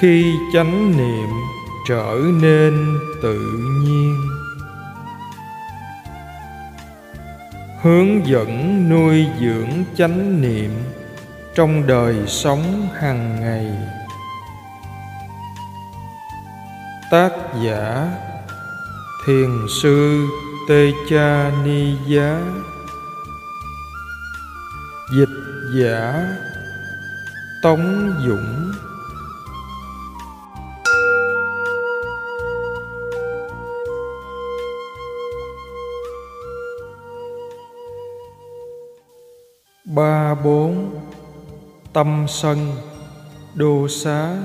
khi chánh niệm trở nên tự nhiên. Hướng dẫn nuôi dưỡng chánh niệm trong đời sống hàng ngày. Tác giả thiền sư tê cha ni giá. Dịch giả tống dũng. Ba bốn, tâm sân đô xá.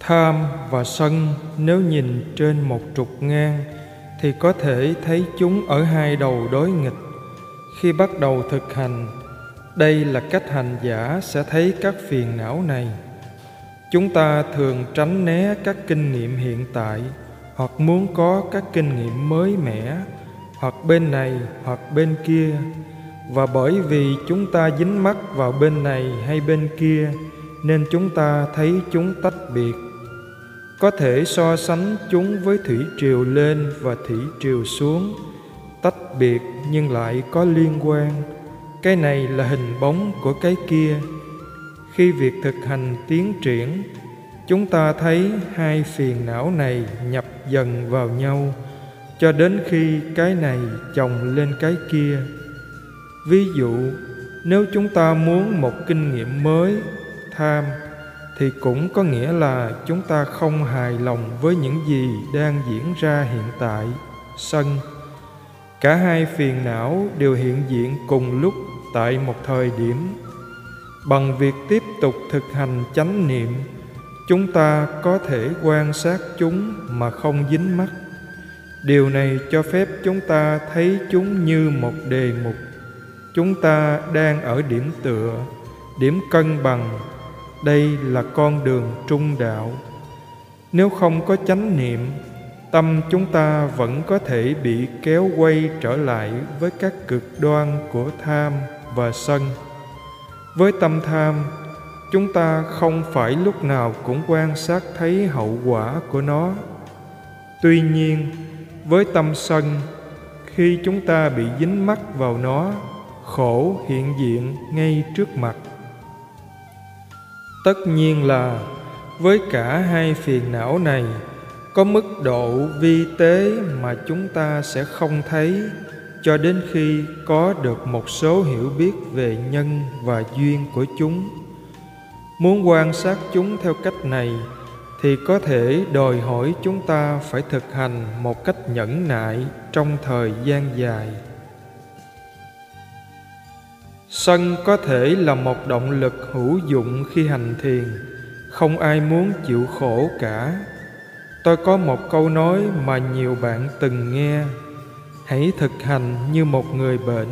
Tham và sân, nếu nhìn trên một trục ngang, thì có thể thấy chúng ở hai đầu đối nghịch. Khi bắt đầu thực hành, đây là cách hành giả sẽ thấy các phiền não này. Chúng ta thường tránh né các kinh nghiệm hiện tại, hoặc muốn có các kinh nghiệm mới mẻ hoặc bên này hoặc bên kia. Và bởi vì chúng ta dính mắc vào bên này hay bên kia, nên chúng ta thấy chúng tách biệt. Có thể so sánh chúng với thủy triều lên và thủy triều xuống, tách biệt nhưng lại có liên quan. Cái này là hình bóng của cái kia. Khi việc thực hành tiến triển, chúng ta thấy hai phiền não này nhập dần vào nhau cho đến khi cái này chồng lên cái kia. Ví dụ, nếu chúng ta muốn một kinh nghiệm mới, tham, thì cũng có nghĩa là chúng ta không hài lòng với những gì đang diễn ra hiện tại, sân. Cả hai phiền não đều hiện diện cùng lúc tại một thời điểm. Bằng việc tiếp tục thực hành chánh niệm, chúng ta có thể quan sát chúng mà không dính mắt điều này cho phép chúng ta thấy chúng như một đề mục. Chúng ta đang ở điểm tựa, điểm cân bằng. Đây là con đường trung đạo. Nếu không có chánh niệm, tâm chúng ta vẫn có thể bị kéo quay trở lại với các cực đoan của tham và sân. Với tâm tham, chúng ta không phải lúc nào cũng quan sát thấy hậu quả của nó. Tuy nhiên với tâm sân, khi chúng ta bị dính mắc vào nó, khổ hiện diện ngay trước mặt. Tất nhiên là, với cả hai phiền não này, có mức độ vi tế mà chúng ta sẽ không thấy cho đến khi có được một số hiểu biết về nhân và duyên của chúng. Muốn quan sát chúng theo cách này thì có thể đòi hỏi chúng ta phải thực hành một cách nhẫn nại trong thời gian dài. Sân có thể là một động lực hữu dụng khi hành thiền, không ai muốn chịu khổ cả. Tôi có một câu nói mà nhiều bạn từng nghe, hãy thực hành như một người bệnh.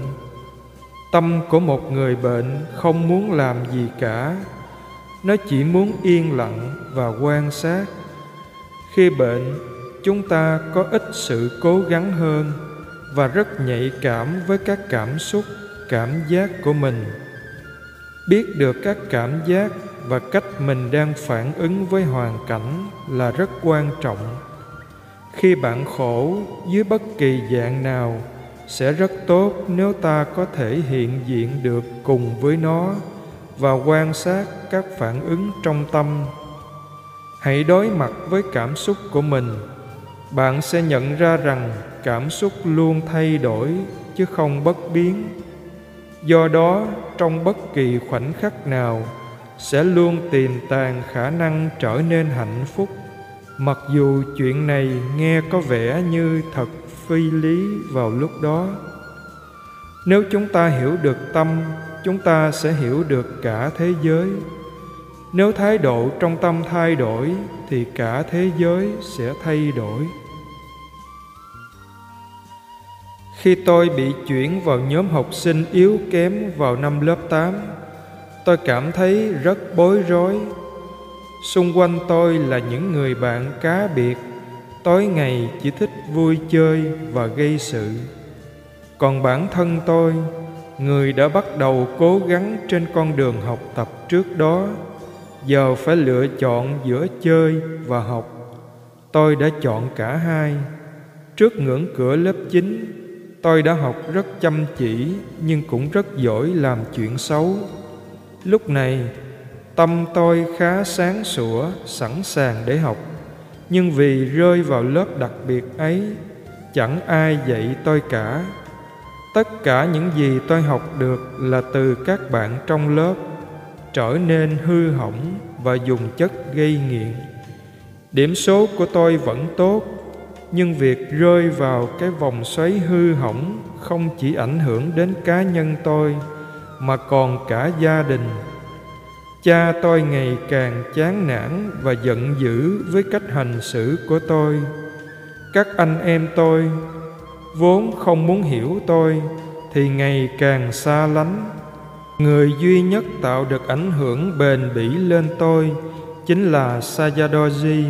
Tâm của một người bệnh không muốn làm gì cả nó chỉ muốn yên lặng và quan sát. Khi bệnh, chúng ta có ít sự cố gắng hơn và rất nhạy cảm với các cảm xúc, cảm giác của mình. Biết được các cảm giác và cách mình đang phản ứng với hoàn cảnh là rất quan trọng. Khi bạn khổ dưới bất kỳ dạng nào, sẽ rất tốt nếu ta có thể hiện diện được cùng với nó và quan sát các phản ứng trong tâm. Hãy đối mặt với cảm xúc của mình. Bạn sẽ nhận ra rằng cảm xúc luôn thay đổi, chứ không bất biến. Do đó, trong bất kỳ khoảnh khắc nào, sẽ luôn tiềm tàng khả năng trở nên hạnh phúc. Mặc dù chuyện này nghe có vẻ như thật phi lý vào lúc đó. Nếu chúng ta hiểu được tâm chúng ta sẽ hiểu được cả thế giới. Nếu thái độ trong tâm thay đổi, thì cả thế giới sẽ thay đổi. Khi tôi bị chuyển vào nhóm học sinh yếu kém vào năm lớp 8 tôi cảm thấy rất bối rối. Xung quanh tôi là những người bạn cá biệt, tối ngày chỉ thích vui chơi và gây sự. Còn bản thân tôi người đã bắt đầu cố gắng trên con đường học tập trước đó. Giờ phải lựa chọn giữa chơi và học. Tôi đã chọn cả hai. Trước ngưỡng cửa lớp 9 tôi đã học rất chăm chỉ nhưng cũng rất giỏi làm chuyện xấu. Lúc này, tâm tôi khá sáng sủa, sẵn sàng để học. Nhưng vì rơi vào lớp đặc biệt ấy, chẳng ai dạy tôi cả tất cả những gì tôi học được là từ các bạn trong lớp, trở nên hư hỏng và dùng chất gây nghiện. Điểm số của tôi vẫn tốt, nhưng việc rơi vào cái vòng xoáy hư hỏng không chỉ ảnh hưởng đến cá nhân tôi, mà còn cả gia đình. Cha tôi ngày càng chán nản và giận dữ với cách hành xử của tôi. Các anh em tôi vốn không muốn hiểu tôi thì ngày càng xa lánh người duy nhất tạo được ảnh hưởng bền bỉ lên tôi chính là Sayadoji.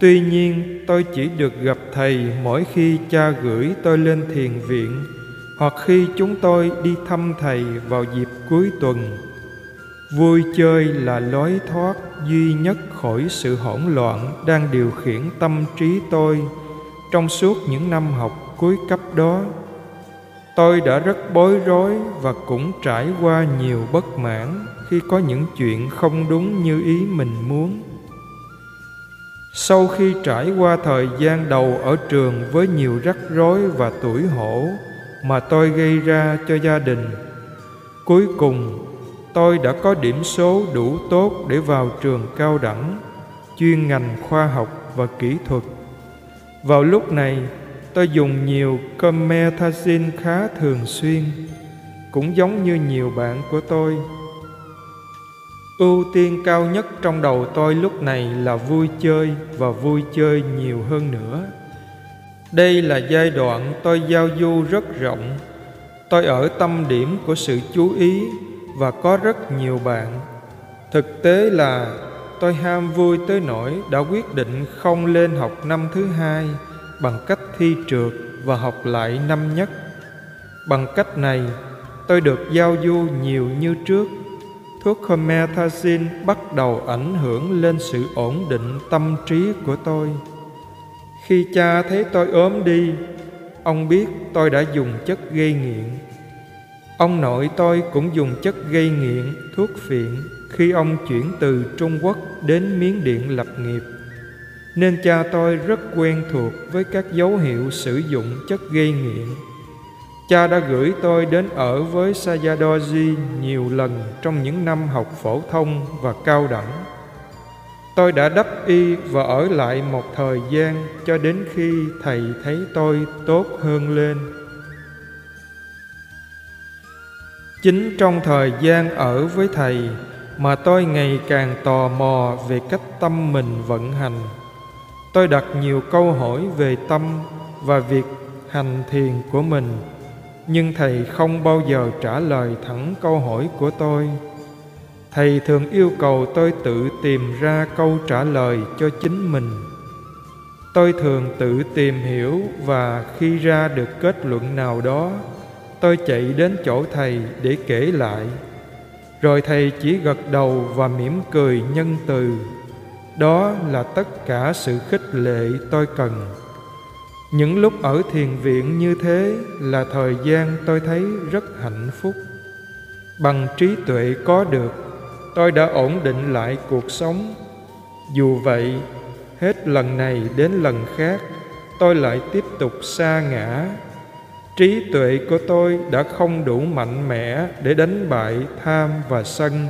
Tuy nhiên, tôi chỉ được gặp thầy mỗi khi cha gửi tôi lên thiền viện hoặc khi chúng tôi đi thăm thầy vào dịp cuối tuần. Vui chơi là lối thoát duy nhất khỏi sự hỗn loạn đang điều khiển tâm trí tôi trong suốt những năm học cuối cấp đó. Tôi đã rất bối rối và cũng trải qua nhiều bất mãn khi có những chuyện không đúng như ý mình muốn. Sau khi trải qua thời gian đầu ở trường với nhiều rắc rối và tuổi hổ mà tôi gây ra cho gia đình, cuối cùng tôi đã có điểm số đủ tốt để vào trường cao đẳng, chuyên ngành khoa học và kỹ thuật. Vào lúc này, tôi dùng nhiều comethazine khá thường xuyên, cũng giống như nhiều bạn của tôi. Ưu tiên cao nhất trong đầu tôi lúc này là vui chơi và vui chơi nhiều hơn nữa. Đây là giai đoạn tôi giao du rất rộng. Tôi ở tâm điểm của sự chú ý và có rất nhiều bạn. Thực tế là tôi ham vui tới nỗi đã quyết định không lên học năm thứ hai bằng cách thi trượt và học lại năm nhất. Bằng cách này, tôi được giao du nhiều như trước. Thuốc Comethazine bắt đầu ảnh hưởng lên sự ổn định tâm trí của tôi. Khi cha thấy tôi ốm đi, ông biết tôi đã dùng chất gây nghiện. Ông nội tôi cũng dùng chất gây nghiện, thuốc phiện khi ông chuyển từ Trung Quốc đến Miến Điện lập nghiệp nên cha tôi rất quen thuộc với các dấu hiệu sử dụng chất gây nghiện. Cha đã gửi tôi đến ở với Sayadoji nhiều lần trong những năm học phổ thông và cao đẳng. Tôi đã đắp y và ở lại một thời gian cho đến khi thầy thấy tôi tốt hơn lên. Chính trong thời gian ở với thầy mà tôi ngày càng tò mò về cách tâm mình vận hành tôi đặt nhiều câu hỏi về tâm và việc hành thiền của mình, nhưng thầy không bao giờ trả lời thẳng câu hỏi của tôi. Thầy thường yêu cầu tôi tự tìm ra câu trả lời cho chính mình. Tôi thường tự tìm hiểu và khi ra được kết luận nào đó, tôi chạy đến chỗ thầy để kể lại. Rồi thầy chỉ gật đầu và mỉm cười nhân từ đó là tất cả sự khích lệ tôi cần. Những lúc ở thiền viện như thế là thời gian tôi thấy rất hạnh phúc. Bằng trí tuệ có được, tôi đã ổn định lại cuộc sống. Dù vậy, hết lần này đến lần khác, tôi lại tiếp tục xa ngã. Trí tuệ của tôi đã không đủ mạnh mẽ để đánh bại tham và sân,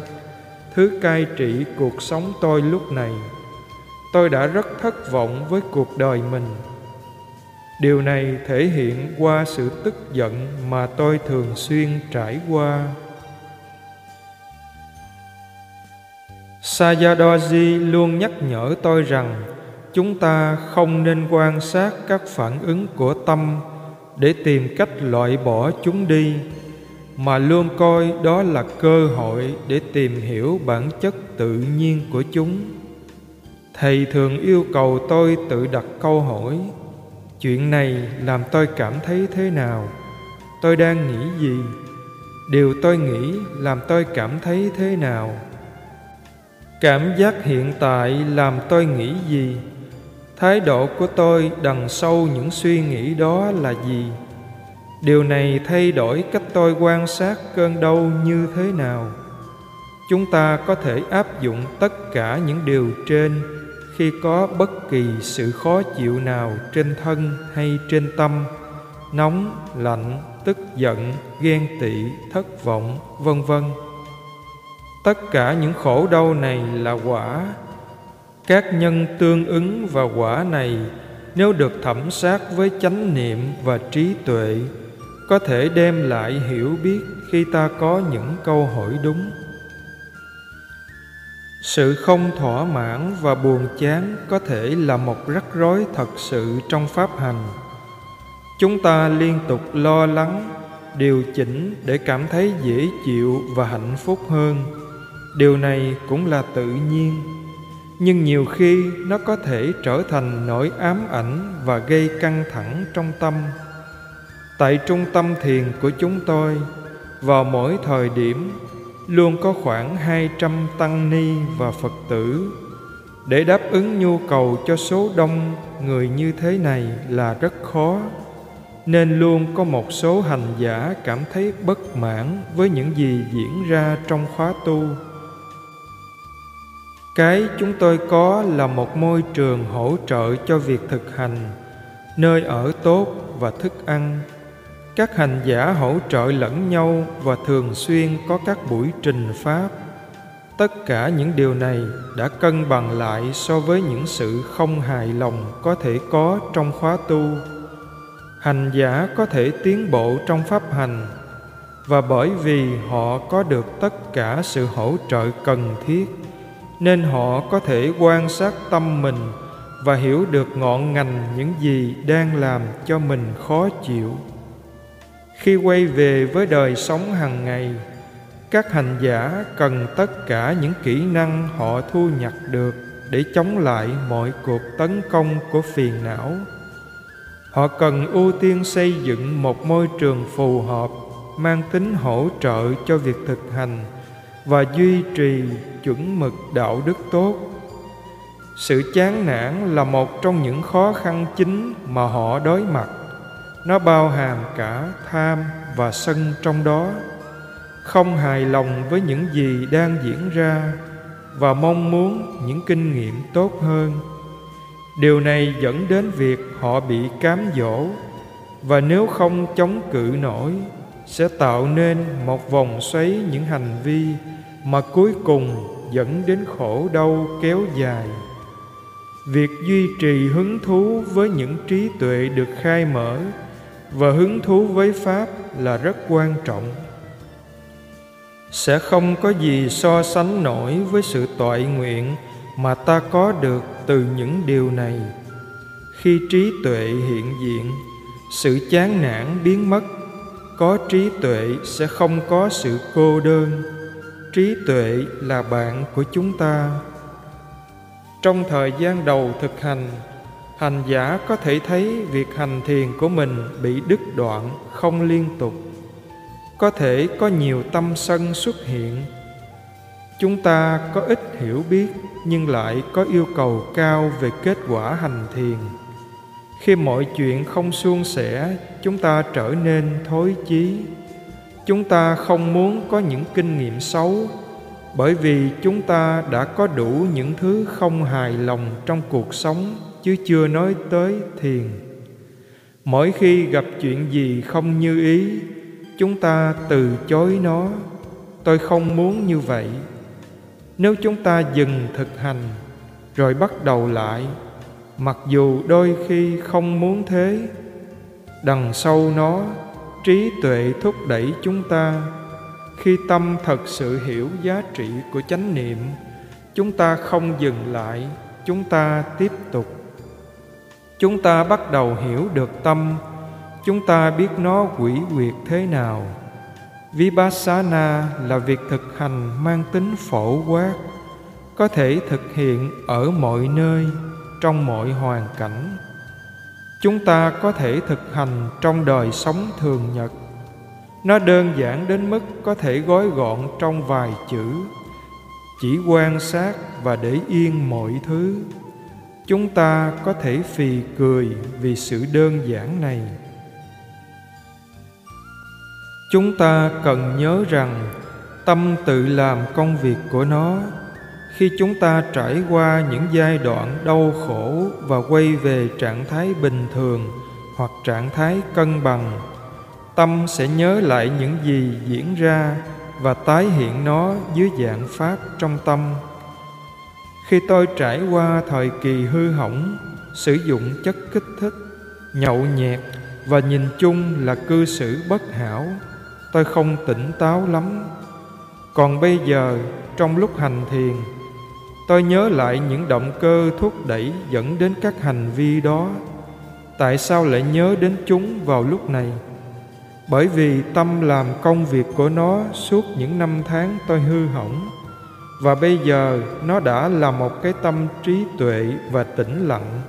thứ cai trị cuộc sống tôi lúc này tôi đã rất thất vọng với cuộc đời mình. Điều này thể hiện qua sự tức giận mà tôi thường xuyên trải qua. Sayadoji luôn nhắc nhở tôi rằng chúng ta không nên quan sát các phản ứng của tâm để tìm cách loại bỏ chúng đi, mà luôn coi đó là cơ hội để tìm hiểu bản chất tự nhiên của chúng thầy thường yêu cầu tôi tự đặt câu hỏi, chuyện này làm tôi cảm thấy thế nào? Tôi đang nghĩ gì? Điều tôi nghĩ làm tôi cảm thấy thế nào? Cảm giác hiện tại làm tôi nghĩ gì? Thái độ của tôi đằng sau những suy nghĩ đó là gì? Điều này thay đổi cách tôi quan sát cơn đau như thế nào? Chúng ta có thể áp dụng tất cả những điều trên khi có bất kỳ sự khó chịu nào trên thân hay trên tâm, nóng, lạnh, tức giận, ghen tị, thất vọng, vân vân. Tất cả những khổ đau này là quả. Các nhân tương ứng và quả này, nếu được thẩm sát với chánh niệm và trí tuệ, có thể đem lại hiểu biết khi ta có những câu hỏi đúng sự không thỏa mãn và buồn chán có thể là một rắc rối thật sự trong pháp hành. Chúng ta liên tục lo lắng, điều chỉnh để cảm thấy dễ chịu và hạnh phúc hơn. Điều này cũng là tự nhiên, nhưng nhiều khi nó có thể trở thành nỗi ám ảnh và gây căng thẳng trong tâm. Tại trung tâm thiền của chúng tôi, vào mỗi thời điểm luôn có khoảng 200 tăng ni và Phật tử. Để đáp ứng nhu cầu cho số đông người như thế này là rất khó, nên luôn có một số hành giả cảm thấy bất mãn với những gì diễn ra trong khóa tu. Cái chúng tôi có là một môi trường hỗ trợ cho việc thực hành, nơi ở tốt và thức ăn các hành giả hỗ trợ lẫn nhau và thường xuyên có các buổi trình pháp. Tất cả những điều này đã cân bằng lại so với những sự không hài lòng có thể có trong khóa tu. Hành giả có thể tiến bộ trong pháp hành, và bởi vì họ có được tất cả sự hỗ trợ cần thiết, nên họ có thể quan sát tâm mình và hiểu được ngọn ngành những gì đang làm cho mình khó chịu khi quay về với đời sống hàng ngày, các hành giả cần tất cả những kỹ năng họ thu nhặt được để chống lại mọi cuộc tấn công của phiền não. Họ cần ưu tiên xây dựng một môi trường phù hợp, mang tính hỗ trợ cho việc thực hành và duy trì chuẩn mực đạo đức tốt. Sự chán nản là một trong những khó khăn chính mà họ đối mặt nó bao hàm cả tham và sân trong đó. Không hài lòng với những gì đang diễn ra và mong muốn những kinh nghiệm tốt hơn. Điều này dẫn đến việc họ bị cám dỗ và nếu không chống cự nổi, sẽ tạo nên một vòng xoáy những hành vi mà cuối cùng dẫn đến khổ đau kéo dài. Việc duy trì hứng thú với những trí tuệ được khai mở và hứng thú với pháp là rất quan trọng. Sẽ không có gì so sánh nổi với sự toại nguyện mà ta có được từ những điều này. Khi trí tuệ hiện diện, sự chán nản biến mất. Có trí tuệ sẽ không có sự cô đơn. Trí tuệ là bạn của chúng ta. Trong thời gian đầu thực hành hành giả có thể thấy việc hành thiền của mình bị đứt đoạn không liên tục. Có thể có nhiều tâm sân xuất hiện. Chúng ta có ít hiểu biết, nhưng lại có yêu cầu cao về kết quả hành thiền. Khi mọi chuyện không suôn sẻ, chúng ta trở nên thối chí. Chúng ta không muốn có những kinh nghiệm xấu, bởi vì chúng ta đã có đủ những thứ không hài lòng trong cuộc sống chứ chưa nói tới thiền. Mỗi khi gặp chuyện gì không như ý, chúng ta từ chối nó. Tôi không muốn như vậy. Nếu chúng ta dừng thực hành, rồi bắt đầu lại, mặc dù đôi khi không muốn thế, đằng sau nó, trí tuệ thúc đẩy chúng ta. Khi tâm thật sự hiểu giá trị của chánh niệm, chúng ta không dừng lại, chúng ta tiếp tục chúng ta bắt đầu hiểu được tâm. Chúng ta biết nó quỷ quyệt thế nào. Vipassana là việc thực hành mang tính phổ quát, có thể thực hiện ở mọi nơi, trong mọi hoàn cảnh. Chúng ta có thể thực hành trong đời sống thường nhật. Nó đơn giản đến mức có thể gói gọn trong vài chữ, chỉ quan sát và để yên mọi thứ chúng ta có thể phì cười vì sự đơn giản này. Chúng ta cần nhớ rằng tâm tự làm công việc của nó. Khi chúng ta trải qua những giai đoạn đau khổ và quay về trạng thái bình thường hoặc trạng thái cân bằng, tâm sẽ nhớ lại những gì diễn ra và tái hiện nó dưới dạng pháp trong tâm khi tôi trải qua thời kỳ hư hỏng, sử dụng chất kích thích, nhậu nhẹt và nhìn chung là cư xử bất hảo, tôi không tỉnh táo lắm. Còn bây giờ, trong lúc hành thiền, tôi nhớ lại những động cơ thúc đẩy dẫn đến các hành vi đó. Tại sao lại nhớ đến chúng vào lúc này? Bởi vì tâm làm công việc của nó suốt những năm tháng tôi hư hỏng và bây giờ, nó đã là một cái tâm trí tuệ và tĩnh lặng.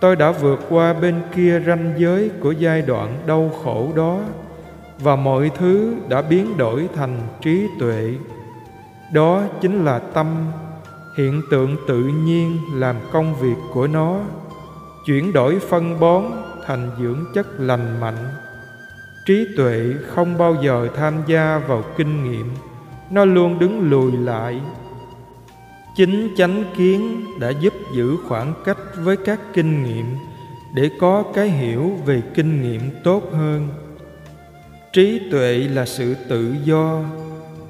Tôi đã vượt qua bên kia ranh giới của giai đoạn đau khổ đó, và mọi thứ đã biến đổi thành trí tuệ. Đó chính là tâm, hiện tượng tự nhiên làm công việc của nó, chuyển đổi phân bón thành dưỡng chất lành mạnh. Trí tuệ không bao giờ tham gia vào kinh nghiệm nó luôn đứng lùi lại. Chính chánh kiến đã giúp giữ khoảng cách với các kinh nghiệm để có cái hiểu về kinh nghiệm tốt hơn. Trí tuệ là sự tự do.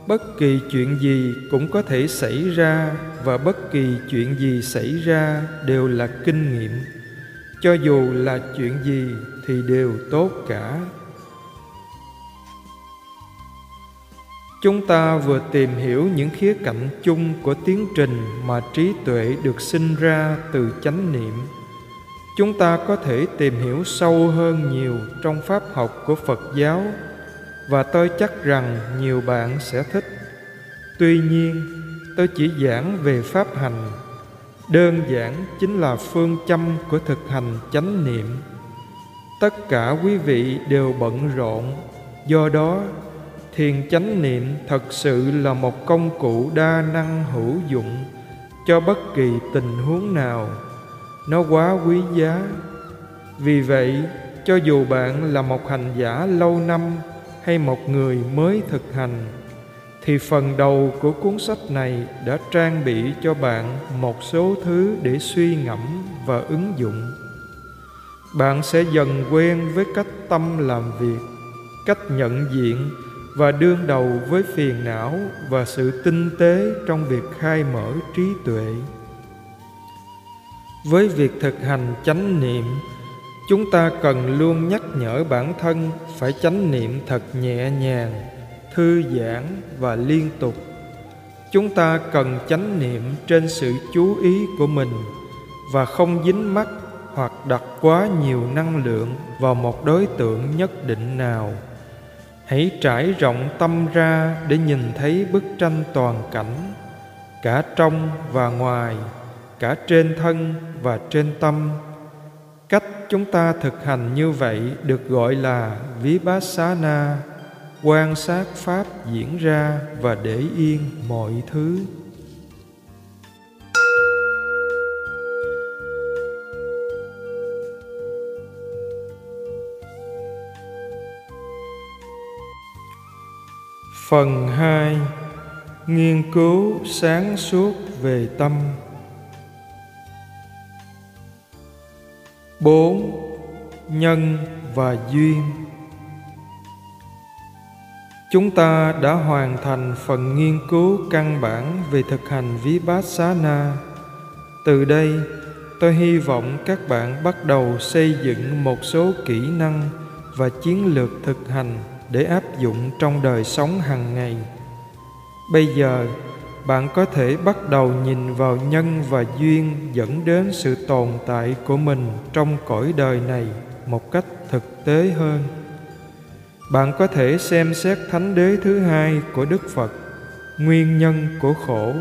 Bất kỳ chuyện gì cũng có thể xảy ra và bất kỳ chuyện gì xảy ra đều là kinh nghiệm. Cho dù là chuyện gì thì đều tốt cả. Chúng ta vừa tìm hiểu những khía cạnh chung của tiến trình mà trí tuệ được sinh ra từ chánh niệm. Chúng ta có thể tìm hiểu sâu hơn nhiều trong pháp học của phật giáo, và tôi chắc rằng nhiều bạn sẽ thích. Tuy nhiên, tôi chỉ giảng về pháp hành. Đơn giản chính là phương châm của thực hành chánh niệm. Tất cả quý vị đều bận rộn, do đó thiền chánh niệm thật sự là một công cụ đa năng hữu dụng cho bất kỳ tình huống nào. Nó quá quý giá. Vì vậy, cho dù bạn là một hành giả lâu năm hay một người mới thực hành, thì phần đầu của cuốn sách này đã trang bị cho bạn một số thứ để suy ngẫm và ứng dụng. Bạn sẽ dần quen với cách tâm làm việc, cách nhận diện và đương đầu với phiền não và sự tinh tế trong việc khai mở trí tuệ. Với việc thực hành chánh niệm, chúng ta cần luôn nhắc nhở bản thân phải chánh niệm thật nhẹ nhàng, thư giãn và liên tục. Chúng ta cần chánh niệm trên sự chú ý của mình và không dính mắc hoặc đặt quá nhiều năng lượng vào một đối tượng nhất định nào hãy trải rộng tâm ra để nhìn thấy bức tranh toàn cảnh, cả trong và ngoài, cả trên thân và trên tâm. Cách chúng ta thực hành như vậy được gọi là vipassana, quan sát pháp diễn ra và để yên mọi thứ. Phần 2 Nghiên cứu sáng suốt về tâm 4. Nhân và duyên Chúng ta đã hoàn thành phần nghiên cứu căn bản về thực hành Vipassana. Từ đây, tôi hy vọng các bạn bắt đầu xây dựng một số kỹ năng và chiến lược thực hành để áp dụng trong đời sống hàng ngày. Bây giờ, bạn có thể bắt đầu nhìn vào nhân và duyên dẫn đến sự tồn tại của mình trong cõi đời này một cách thực tế hơn. Bạn có thể xem xét thánh đế thứ hai của đức phật, nguyên nhân của khổ,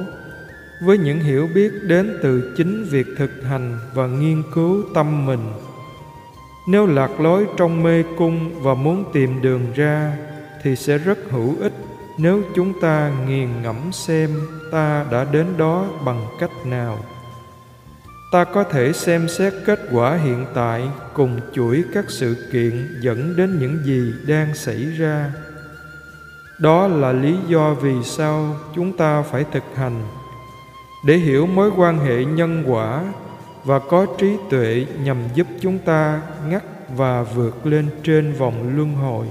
với những hiểu biết đến từ chính việc thực hành và nghiên cứu tâm mình nếu lạc lối trong mê cung và muốn tìm đường ra, thì sẽ rất hữu ích. Nếu chúng ta nghiền ngẫm xem ta đã đến đó bằng cách nào. Ta có thể xem xét kết quả hiện tại cùng chuỗi các sự kiện dẫn đến những gì đang xảy ra. Đó là lý do vì sao chúng ta phải thực hành. Để hiểu mối quan hệ nhân quả và có trí tuệ nhằm giúp chúng ta ngắt và vượt lên trên vòng luân hồi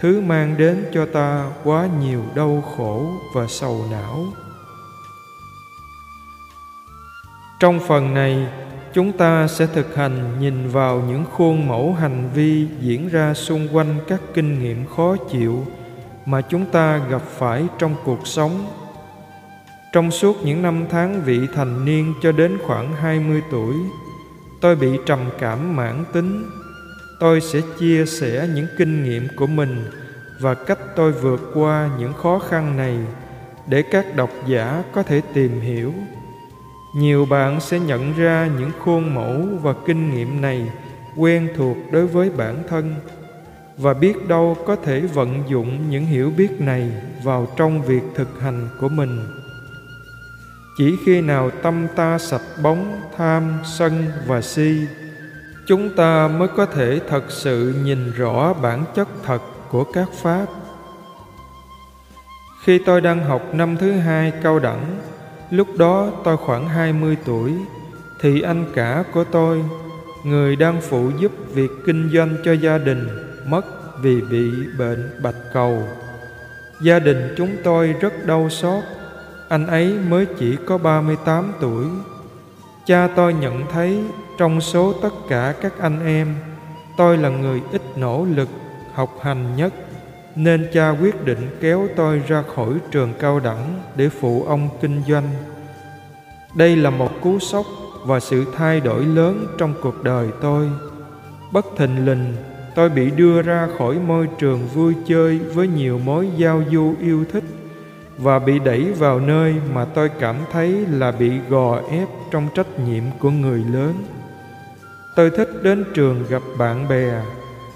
thứ mang đến cho ta quá nhiều đau khổ và sầu não trong phần này, chúng ta sẽ thực hành nhìn vào những khuôn mẫu hành vi diễn ra xung quanh các kinh nghiệm khó chịu mà chúng ta gặp phải trong cuộc sống. Trong suốt những năm tháng vị thành niên cho đến khoảng 20 tuổi, tôi bị trầm cảm mãn tính. Tôi sẽ chia sẻ những kinh nghiệm của mình và cách tôi vượt qua những khó khăn này để các độc giả có thể tìm hiểu nhiều bạn sẽ nhận ra những khuôn mẫu và kinh nghiệm này quen thuộc đối với bản thân và biết đâu có thể vận dụng những hiểu biết này vào trong việc thực hành của mình chỉ khi nào tâm ta sạch bóng, tham, sân và si, chúng ta mới có thể thật sự nhìn rõ bản chất thật của các pháp. Khi tôi đang học năm thứ hai cao đẳng, Lúc đó tôi khoảng 20 tuổi, Thì anh cả của tôi, Người đang phụ giúp việc kinh doanh cho gia đình, Mất vì bị bệnh bạch cầu. Gia đình chúng tôi rất đau xót anh ấy mới chỉ có 38 tuổi Cha tôi nhận thấy trong số tất cả các anh em Tôi là người ít nỗ lực, học hành nhất nên cha quyết định kéo tôi ra khỏi trường cao đẳng để phụ ông kinh doanh. Đây là một cú sốc và sự thay đổi lớn trong cuộc đời tôi. Bất thình lình, tôi bị đưa ra khỏi môi trường vui chơi với nhiều mối giao du yêu thích và bị đẩy vào nơi mà tôi cảm thấy là bị gò ép trong trách nhiệm của người lớn. Tôi thích đến trường gặp bạn bè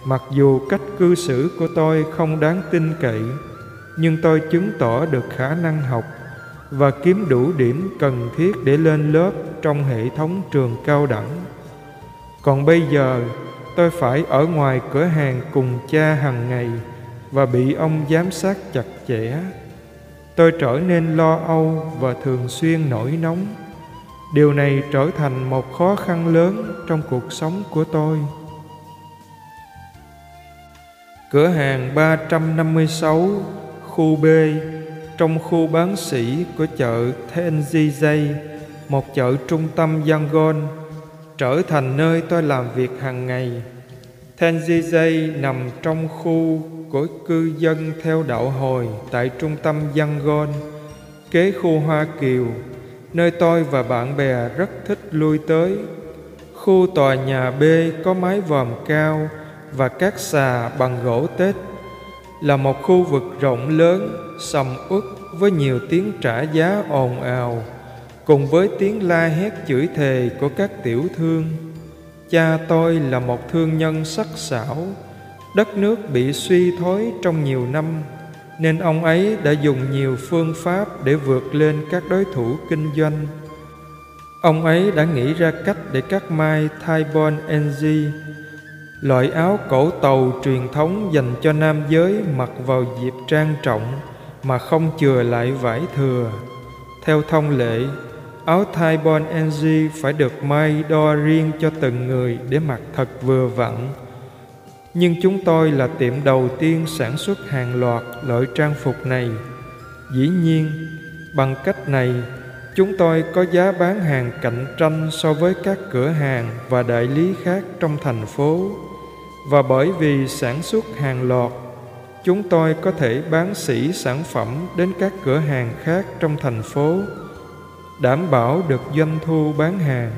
Mặc dù cách cư xử của tôi không đáng tin cậy, nhưng tôi chứng tỏ được khả năng học và kiếm đủ điểm cần thiết để lên lớp trong hệ thống trường cao đẳng. Còn bây giờ, tôi phải ở ngoài cửa hàng cùng cha hàng ngày và bị ông giám sát chặt chẽ. Tôi trở nên lo âu và thường xuyên nổi nóng. Điều này trở thành một khó khăn lớn trong cuộc sống của tôi. Cửa hàng 356, khu B, trong khu bán sỉ của chợ Tenjijay, một chợ trung tâm Yangon, trở thành nơi tôi làm việc hàng ngày. Tenjijay nằm trong khu của cư dân theo đạo hồi tại trung tâm Yangon, kế khu Hoa Kiều, nơi tôi và bạn bè rất thích lui tới. Khu tòa nhà B có mái vòm cao, và các xà bằng gỗ tết là một khu vực rộng lớn sầm uất với nhiều tiếng trả giá ồn ào cùng với tiếng la hét chửi thề của các tiểu thương cha tôi là một thương nhân sắc sảo đất nước bị suy thoái trong nhiều năm nên ông ấy đã dùng nhiều phương pháp để vượt lên các đối thủ kinh doanh ông ấy đã nghĩ ra cách để cắt mai Thaibon NG Loại áo cổ tàu truyền thống dành cho nam giới mặc vào dịp trang trọng mà không chừa lại vải thừa. Theo thông lệ, áo thai bon NG phải được may đo riêng cho từng người để mặc thật vừa vặn. Nhưng chúng tôi là tiệm đầu tiên sản xuất hàng loạt loại trang phục này. Dĩ nhiên, bằng cách này, chúng tôi có giá bán hàng cạnh tranh so với các cửa hàng và đại lý khác trong thành phố và bởi vì sản xuất hàng loạt chúng tôi có thể bán sỉ sản phẩm đến các cửa hàng khác trong thành phố đảm bảo được doanh thu bán hàng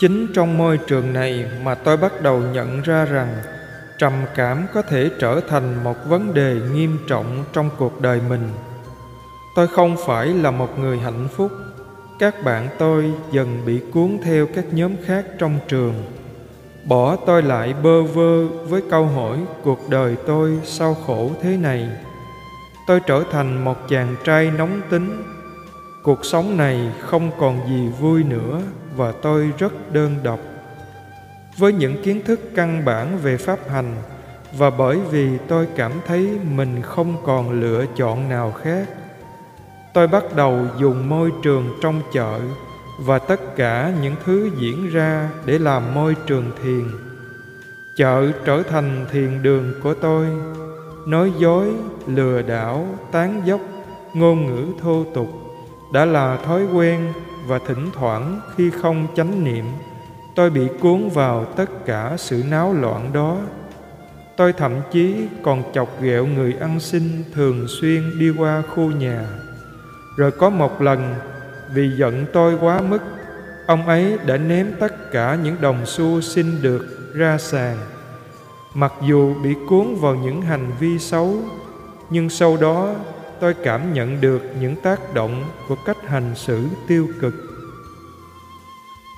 chính trong môi trường này mà tôi bắt đầu nhận ra rằng trầm cảm có thể trở thành một vấn đề nghiêm trọng trong cuộc đời mình. Tôi không phải là một người hạnh phúc. Các bạn tôi dần bị cuốn theo các nhóm khác trong trường. Bỏ tôi lại bơ vơ với câu hỏi, cuộc đời tôi sao khổ thế này? Tôi trở thành một chàng trai nóng tính. Cuộc sống này không còn gì vui nữa và tôi rất đơn độc. Với những kiến thức căn bản về pháp hành, và bởi vì tôi cảm thấy mình không còn lựa chọn nào khác, tôi bắt đầu dùng môi trường trong chợ và tất cả những thứ diễn ra để làm môi trường thiền. Chợ trở thành thiền đường của tôi, nói dối, lừa đảo, tán dốc, ngôn ngữ thô tục đã là thói quen và thỉnh thoảng khi không chánh niệm, tôi bị cuốn vào tất cả sự náo loạn đó. Tôi thậm chí còn chọc ghẹo người ăn xin thường xuyên đi qua khu nhà. Rồi có một lần, vì giận tôi quá mức, ông ấy đã ném tất cả những đồng xu xin được ra sàn. Mặc dù bị cuốn vào những hành vi xấu, nhưng sau đó tôi cảm nhận được những tác động của cách hành xử tiêu cực.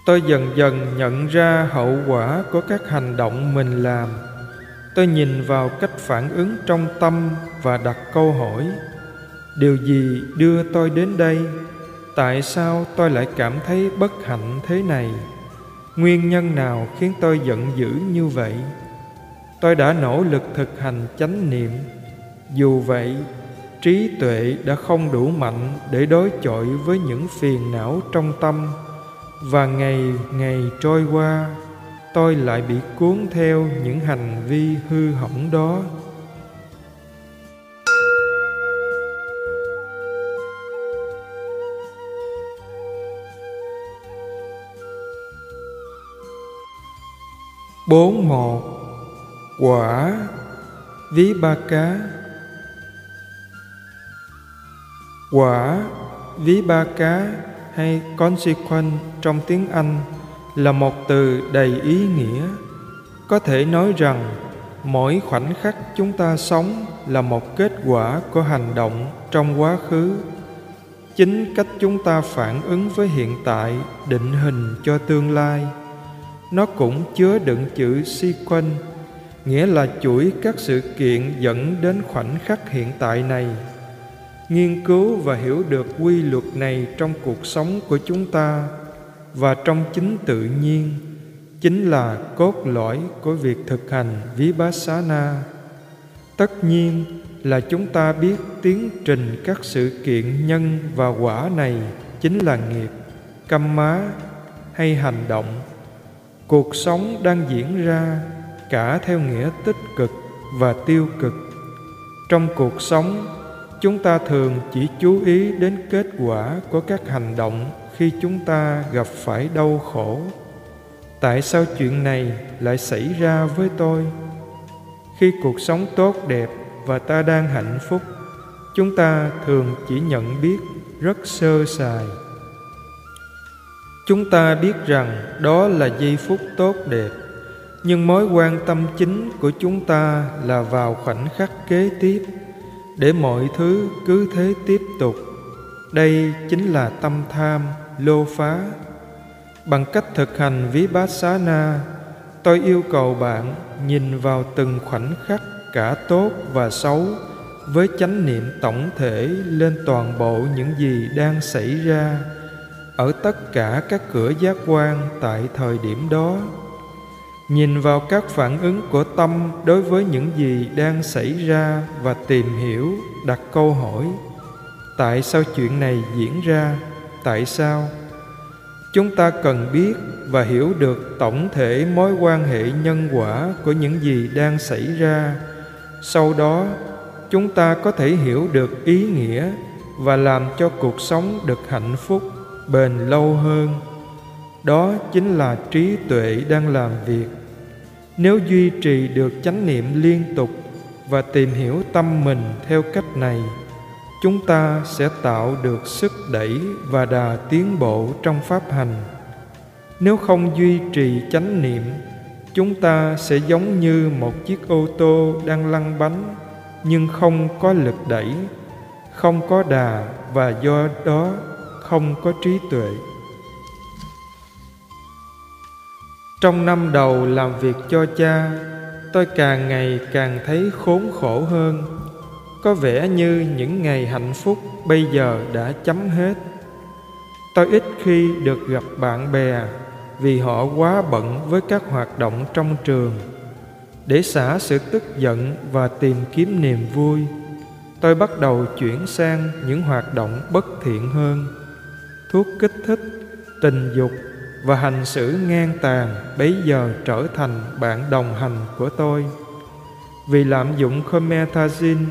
Tôi dần dần nhận ra hậu quả của các hành động mình làm. Tôi nhìn vào cách phản ứng trong tâm và đặt câu hỏi, điều gì đưa tôi đến đây? Tại sao tôi lại cảm thấy bất hạnh thế này? Nguyên nhân nào khiến tôi giận dữ như vậy? Tôi đã nỗ lực thực hành chánh niệm. Dù vậy trí tuệ đã không đủ mạnh để đối chọi với những phiền não trong tâm. Và ngày ngày trôi qua, tôi lại bị cuốn theo những hành vi hư hỏng đó. Bốn một quả ví ba cá quả, ví ba cá hay consequent trong tiếng anh là một từ đầy ý nghĩa. Có thể nói rằng, mỗi khoảnh khắc chúng ta sống là một kết quả của hành động trong quá khứ. Chính cách chúng ta phản ứng với hiện tại định hình cho tương lai. Nó cũng chứa đựng chữ sequence nghĩa là chuỗi các sự kiện dẫn đến khoảnh khắc hiện tại này nghiên cứu và hiểu được quy luật này trong cuộc sống của chúng ta và trong chính tự nhiên, chính là cốt lõi của việc thực hành vipassana. Tất nhiên là chúng ta biết tiến trình các sự kiện nhân và quả này chính là nghiệp căm má hay hành động. Cuộc sống đang diễn ra cả theo nghĩa tích cực và tiêu cực. Trong cuộc sống chúng ta thường chỉ chú ý đến kết quả của các hành động khi chúng ta gặp phải đau khổ. Tại sao chuyện này lại xảy ra với tôi? Khi cuộc sống tốt đẹp và ta đang hạnh phúc, chúng ta thường chỉ nhận biết rất sơ sài. Chúng ta biết rằng đó là giây phút tốt đẹp, nhưng mối quan tâm chính của chúng ta là vào khoảnh khắc kế tiếp để mọi thứ cứ thế tiếp tục, đây chính là tâm tham lô phá. Bằng cách thực hành vipassana, tôi yêu cầu bạn nhìn vào từng khoảnh khắc cả tốt và xấu với chánh niệm tổng thể lên toàn bộ những gì đang xảy ra ở tất cả các cửa giác quan tại thời điểm đó nhìn vào các phản ứng của tâm đối với những gì đang xảy ra và tìm hiểu, đặt câu hỏi, tại sao chuyện này diễn ra? Tại sao? Chúng ta cần biết và hiểu được tổng thể mối quan hệ nhân quả của những gì đang xảy ra. Sau đó, chúng ta có thể hiểu được ý nghĩa và làm cho cuộc sống được hạnh phúc, bền lâu hơn. Đó chính là trí tuệ đang làm việc nếu duy trì được chánh niệm liên tục và tìm hiểu tâm mình theo cách này, chúng ta sẽ tạo được sức đẩy và đà tiến bộ trong pháp hành. Nếu không duy trì chánh niệm, chúng ta sẽ giống như một chiếc ô tô đang lăn bánh, nhưng không có lực đẩy, không có đà và do đó không có trí tuệ. Trong năm đầu làm việc cho cha, tôi càng ngày càng thấy khốn khổ hơn. Có vẻ như những ngày hạnh phúc bây giờ đã chấm hết. Tôi ít khi được gặp bạn bè vì họ quá bận với các hoạt động trong trường. Để xả sự tức giận và tìm kiếm niềm vui, tôi bắt đầu chuyển sang những hoạt động bất thiện hơn. Thuốc kích thích, tình dục và hành xử ngang tàn bấy giờ trở thành bạn đồng hành của tôi. Vì lạm dụng Comethazine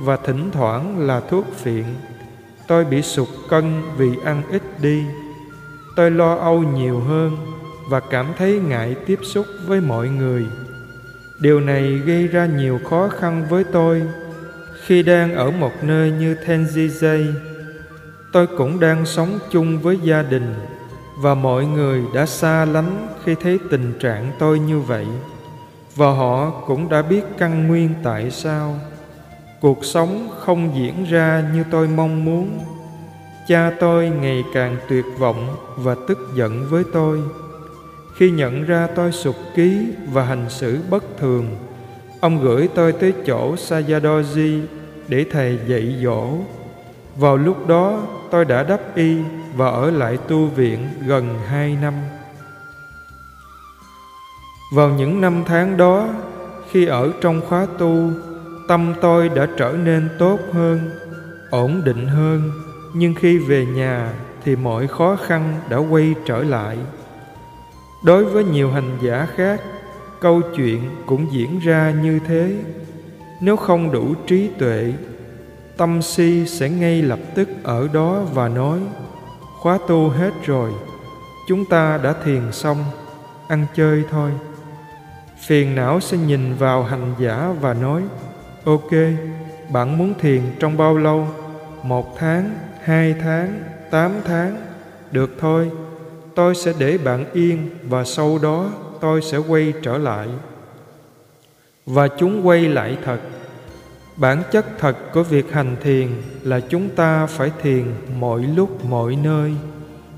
và thỉnh thoảng là thuốc phiện, tôi bị sụt cân vì ăn ít đi. Tôi lo âu nhiều hơn và cảm thấy ngại tiếp xúc với mọi người. Điều này gây ra nhiều khó khăn với tôi khi đang ở một nơi như Tenjizei. Tôi cũng đang sống chung với gia đình và mọi người đã xa lánh khi thấy tình trạng tôi như vậy. Và họ cũng đã biết căn nguyên tại sao. Cuộc sống không diễn ra như tôi mong muốn. Cha tôi ngày càng tuyệt vọng và tức giận với tôi. Khi nhận ra tôi sụt ký và hành xử bất thường, ông gửi tôi tới chỗ sayadoji để thầy dạy dỗ. Vào lúc đó tôi đã đắp y và ở lại tu viện gần hai năm. Vào những năm tháng đó, khi ở trong khóa tu, tâm tôi đã trở nên tốt hơn, ổn định hơn, nhưng khi về nhà thì mọi khó khăn đã quay trở lại. Đối với nhiều hành giả khác, câu chuyện cũng diễn ra như thế. Nếu không đủ trí tuệ, tâm si sẽ ngay lập tức ở đó và nói, khóa tu hết rồi, chúng ta đã thiền xong, ăn chơi thôi. Phiền não sẽ nhìn vào hành giả và nói, ok, bạn muốn thiền trong bao lâu? Một tháng, hai tháng, tám tháng? Được thôi, tôi sẽ để bạn yên và sau đó tôi sẽ quay trở lại. Và chúng quay lại thật bản chất thật của việc hành thiền là chúng ta phải thiền mọi lúc, mọi nơi,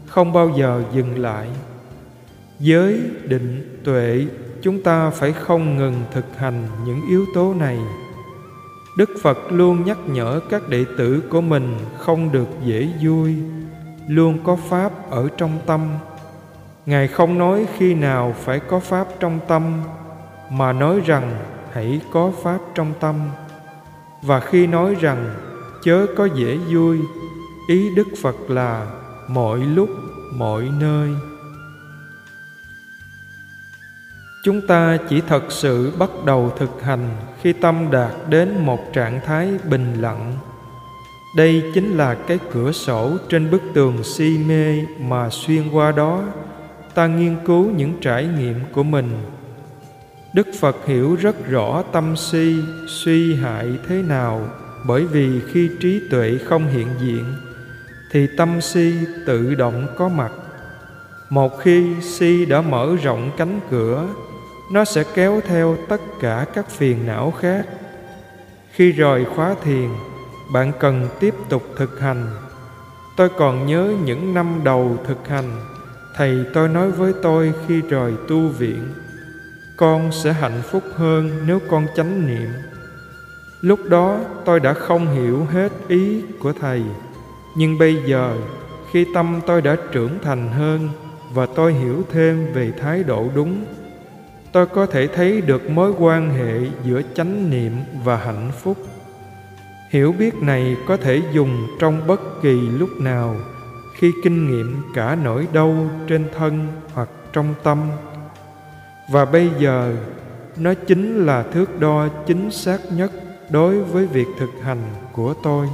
không bao giờ dừng lại. Giới định tuệ, chúng ta phải không ngừng thực hành những yếu tố này. Đức phật luôn nhắc nhở các đệ tử của mình không được dễ vui, luôn có pháp ở trong tâm. Ngài không nói khi nào phải có pháp trong tâm, mà nói rằng hãy có pháp trong tâm và khi nói rằng, chớ có dễ vui ý đức phật là mọi lúc, mọi nơi chúng ta chỉ thật sự bắt đầu thực hành khi tâm đạt đến một trạng thái bình lặng. Đây chính là cái cửa sổ trên bức tường si mê mà xuyên qua đó, ta nghiên cứu những trải nghiệm của mình. Đức Phật hiểu rất rõ tâm si suy hại thế nào bởi vì khi trí tuệ không hiện diện thì tâm si tự động có mặt. Một khi si đã mở rộng cánh cửa, nó sẽ kéo theo tất cả các phiền não khác. Khi rời khóa thiền, bạn cần tiếp tục thực hành. Tôi còn nhớ những năm đầu thực hành, thầy tôi nói với tôi khi rời tu viện con sẽ hạnh phúc hơn nếu con chánh niệm. Lúc đó tôi đã không hiểu hết ý của thầy. Nhưng bây giờ, khi tâm tôi đã trưởng thành hơn và tôi hiểu thêm về thái độ đúng, tôi có thể thấy được mối quan hệ giữa chánh niệm và hạnh phúc. Hiểu biết này có thể dùng trong bất kỳ lúc nào, khi kinh nghiệm cả nỗi đau trên thân hoặc trong tâm và bây giờ, nó chính là thước đo chính xác nhất đối với việc thực hành của tôi.